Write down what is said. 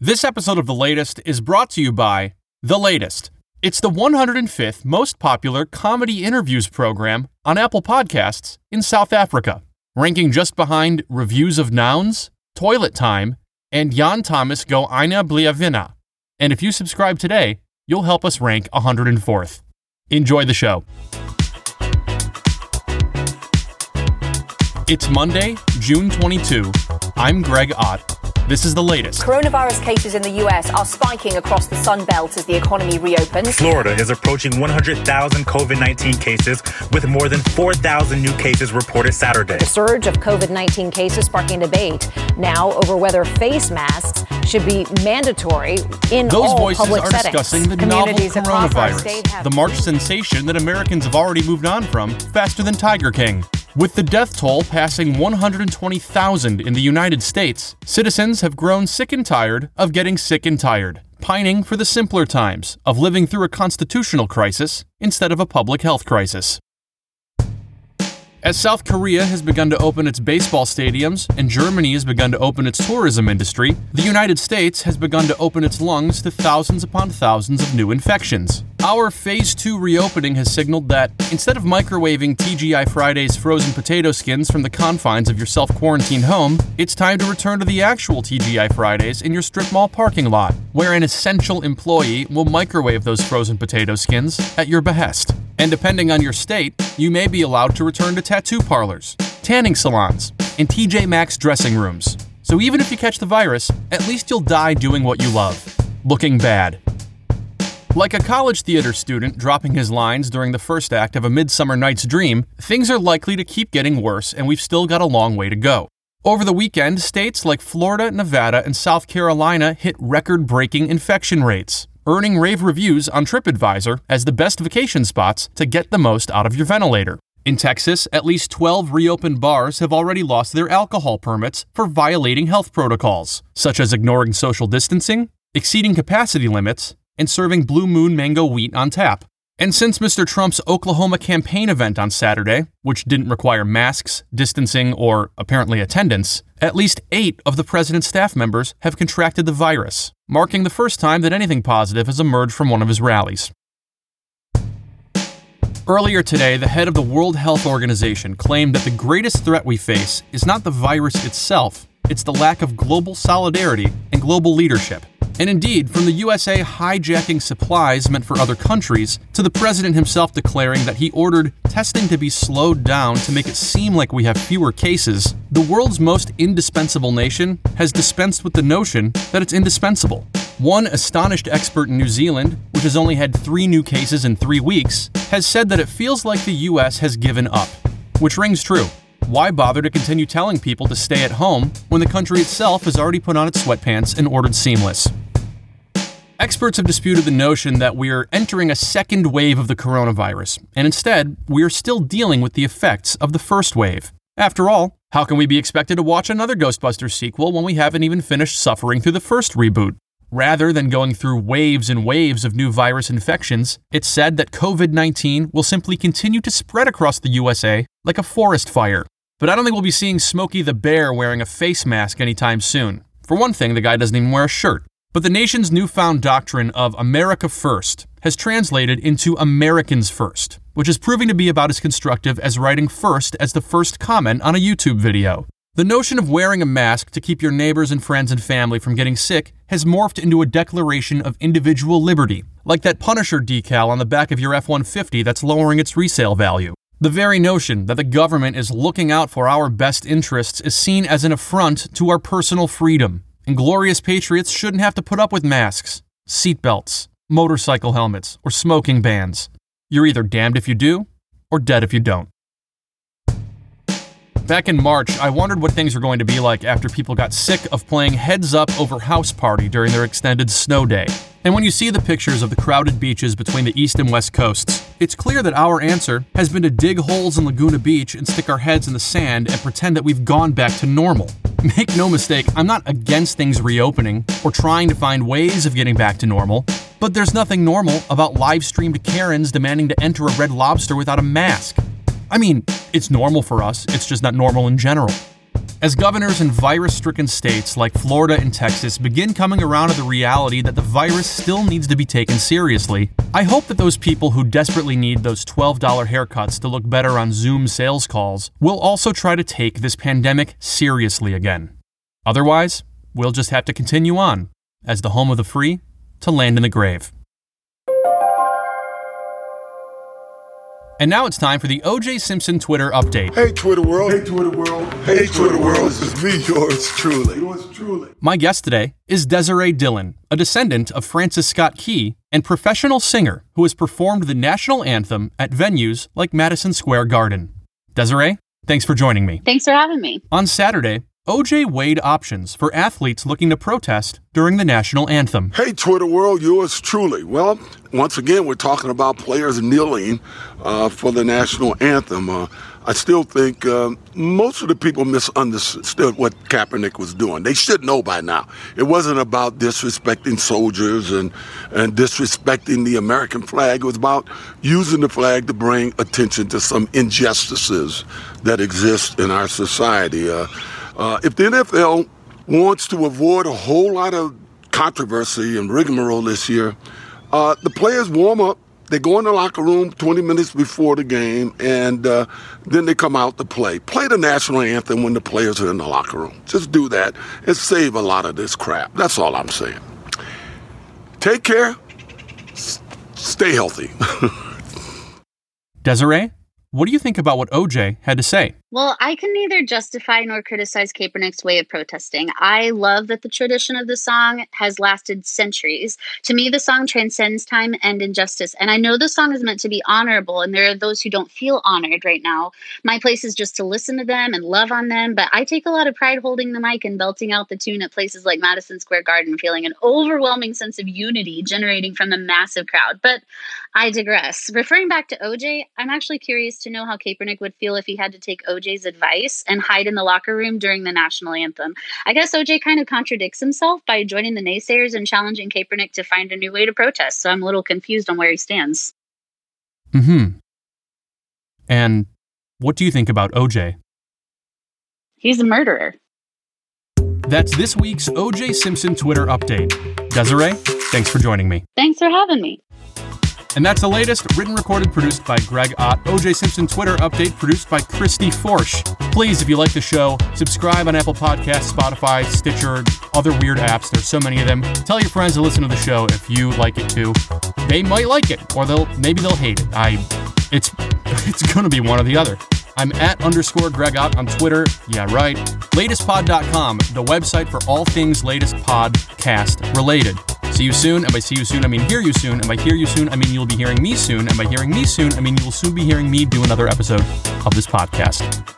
This episode of The Latest is brought to you by The Latest. It's the 105th most popular comedy interviews program on Apple Podcasts in South Africa, ranking just behind Reviews of Nouns, Toilet Time, and Jan Thomas Go Eine Bliavina. And if you subscribe today, you'll help us rank 104th. Enjoy the show. It's Monday, June 22. I'm Greg Ott. This is the latest. Coronavirus cases in the U.S. are spiking across the Sun Belt as the economy reopens. Florida is approaching 100,000 COVID 19 cases, with more than 4,000 new cases reported Saturday. The surge of COVID 19 cases sparking debate now over whether face masks should be mandatory in Those all voices public are settings. discussing the novel Communities across our state coronavirus, the March sensation that Americans have already moved on from faster than Tiger King. With the death toll passing 120,000 in the United States, citizens have grown sick and tired of getting sick and tired, pining for the simpler times of living through a constitutional crisis instead of a public health crisis. As South Korea has begun to open its baseball stadiums and Germany has begun to open its tourism industry, the United States has begun to open its lungs to thousands upon thousands of new infections. Our Phase 2 reopening has signaled that instead of microwaving TGI Fridays frozen potato skins from the confines of your self quarantined home, it's time to return to the actual TGI Fridays in your strip mall parking lot, where an essential employee will microwave those frozen potato skins at your behest. And depending on your state, you may be allowed to return to tattoo parlors, tanning salons, and TJ Maxx dressing rooms. So even if you catch the virus, at least you'll die doing what you love looking bad. Like a college theater student dropping his lines during the first act of A Midsummer Night's Dream, things are likely to keep getting worse, and we've still got a long way to go. Over the weekend, states like Florida, Nevada, and South Carolina hit record breaking infection rates, earning rave reviews on TripAdvisor as the best vacation spots to get the most out of your ventilator. In Texas, at least 12 reopened bars have already lost their alcohol permits for violating health protocols, such as ignoring social distancing, exceeding capacity limits, and serving Blue Moon mango wheat on tap. And since Mr. Trump's Oklahoma campaign event on Saturday, which didn't require masks, distancing, or apparently attendance, at least eight of the president's staff members have contracted the virus, marking the first time that anything positive has emerged from one of his rallies. Earlier today, the head of the World Health Organization claimed that the greatest threat we face is not the virus itself, it's the lack of global solidarity and global leadership. And indeed, from the USA hijacking supplies meant for other countries to the president himself declaring that he ordered testing to be slowed down to make it seem like we have fewer cases, the world's most indispensable nation has dispensed with the notion that it's indispensable. One astonished expert in New Zealand, which has only had three new cases in three weeks, has said that it feels like the US has given up, which rings true. Why bother to continue telling people to stay at home when the country itself has already put on its sweatpants and ordered seamless? Experts have disputed the notion that we're entering a second wave of the coronavirus, and instead, we're still dealing with the effects of the first wave. After all, how can we be expected to watch another Ghostbusters sequel when we haven't even finished suffering through the first reboot? Rather than going through waves and waves of new virus infections, it's said that COVID 19 will simply continue to spread across the USA like a forest fire. But I don't think we'll be seeing Smokey the Bear wearing a face mask anytime soon. For one thing, the guy doesn't even wear a shirt. But the nation's newfound doctrine of America First has translated into Americans First, which is proving to be about as constructive as writing first as the first comment on a YouTube video. The notion of wearing a mask to keep your neighbors and friends and family from getting sick has morphed into a declaration of individual liberty, like that Punisher decal on the back of your F 150 that's lowering its resale value. The very notion that the government is looking out for our best interests is seen as an affront to our personal freedom, and glorious patriots shouldn't have to put up with masks, seatbelts, motorcycle helmets, or smoking bans. You're either damned if you do, or dead if you don't. Back in March, I wondered what things were going to be like after people got sick of playing heads up over house party during their extended snow day. And when you see the pictures of the crowded beaches between the east and west coasts, it's clear that our answer has been to dig holes in Laguna Beach and stick our heads in the sand and pretend that we've gone back to normal. Make no mistake, I'm not against things reopening or trying to find ways of getting back to normal, but there's nothing normal about live streamed Karens demanding to enter a red lobster without a mask. I mean, it's normal for us, it's just not normal in general. As governors in virus stricken states like Florida and Texas begin coming around to the reality that the virus still needs to be taken seriously, I hope that those people who desperately need those $12 haircuts to look better on Zoom sales calls will also try to take this pandemic seriously again. Otherwise, we'll just have to continue on as the home of the free to land in the grave. And now it's time for the OJ Simpson Twitter update. Hey, Twitter world. Hey, Twitter world. Hey, Twitter world. This is me, yours truly. Yours truly. My guest today is Desirée Dillon, a descendant of Francis Scott Key and professional singer who has performed the national anthem at venues like Madison Square Garden. Desirée, thanks for joining me. Thanks for having me. On Saturday, OJ weighed options for athletes looking to protest during the national anthem. Hey, Twitter world, yours truly. Well, once again, we're talking about players kneeling uh, for the national anthem. Uh, I still think uh, most of the people misunderstood what Kaepernick was doing. They should know by now. It wasn't about disrespecting soldiers and, and disrespecting the American flag. It was about using the flag to bring attention to some injustices that exist in our society. Uh, uh, if the NFL wants to avoid a whole lot of controversy and rigmarole this year, uh, the players warm up. They go in the locker room 20 minutes before the game, and uh, then they come out to play. Play the national anthem when the players are in the locker room. Just do that and save a lot of this crap. That's all I'm saying. Take care. S- stay healthy. Desirée, what do you think about what OJ had to say? Well, I can neither justify nor criticize Kaepernick's way of protesting. I love that the tradition of the song has lasted centuries. To me, the song transcends time and injustice. And I know the song is meant to be honorable, and there are those who don't feel honored right now. My place is just to listen to them and love on them. But I take a lot of pride holding the mic and belting out the tune at places like Madison Square Garden, feeling an overwhelming sense of unity generating from the massive crowd. But I digress. Referring back to OJ, I'm actually curious to know how Kaepernick would feel if he had to take OJ's advice and hide in the locker room during the national anthem. I guess OJ kind of contradicts himself by joining the naysayers and challenging Kaepernick to find a new way to protest. So I'm a little confused on where he stands. Hmm. And what do you think about OJ? He's a murderer. That's this week's OJ Simpson Twitter update. Desirée, thanks for joining me. Thanks for having me. And that's the latest, written, recorded, produced by Greg Ott. OJ Simpson Twitter update produced by Christy Forsch. Please, if you like the show, subscribe on Apple Podcasts, Spotify, Stitcher, other weird apps. There's so many of them. Tell your friends to listen to the show if you like it too. They might like it, or they'll maybe they'll hate it. I, it's it's gonna be one or the other. I'm at underscore Greg Ott on Twitter. Yeah, right. Latestpod.com, the website for all things latest podcast related. See you soon, and by see you soon, I mean hear you soon, and by hear you soon, I mean you'll be hearing me soon, and by hearing me soon, I mean you will soon be hearing me do another episode of this podcast.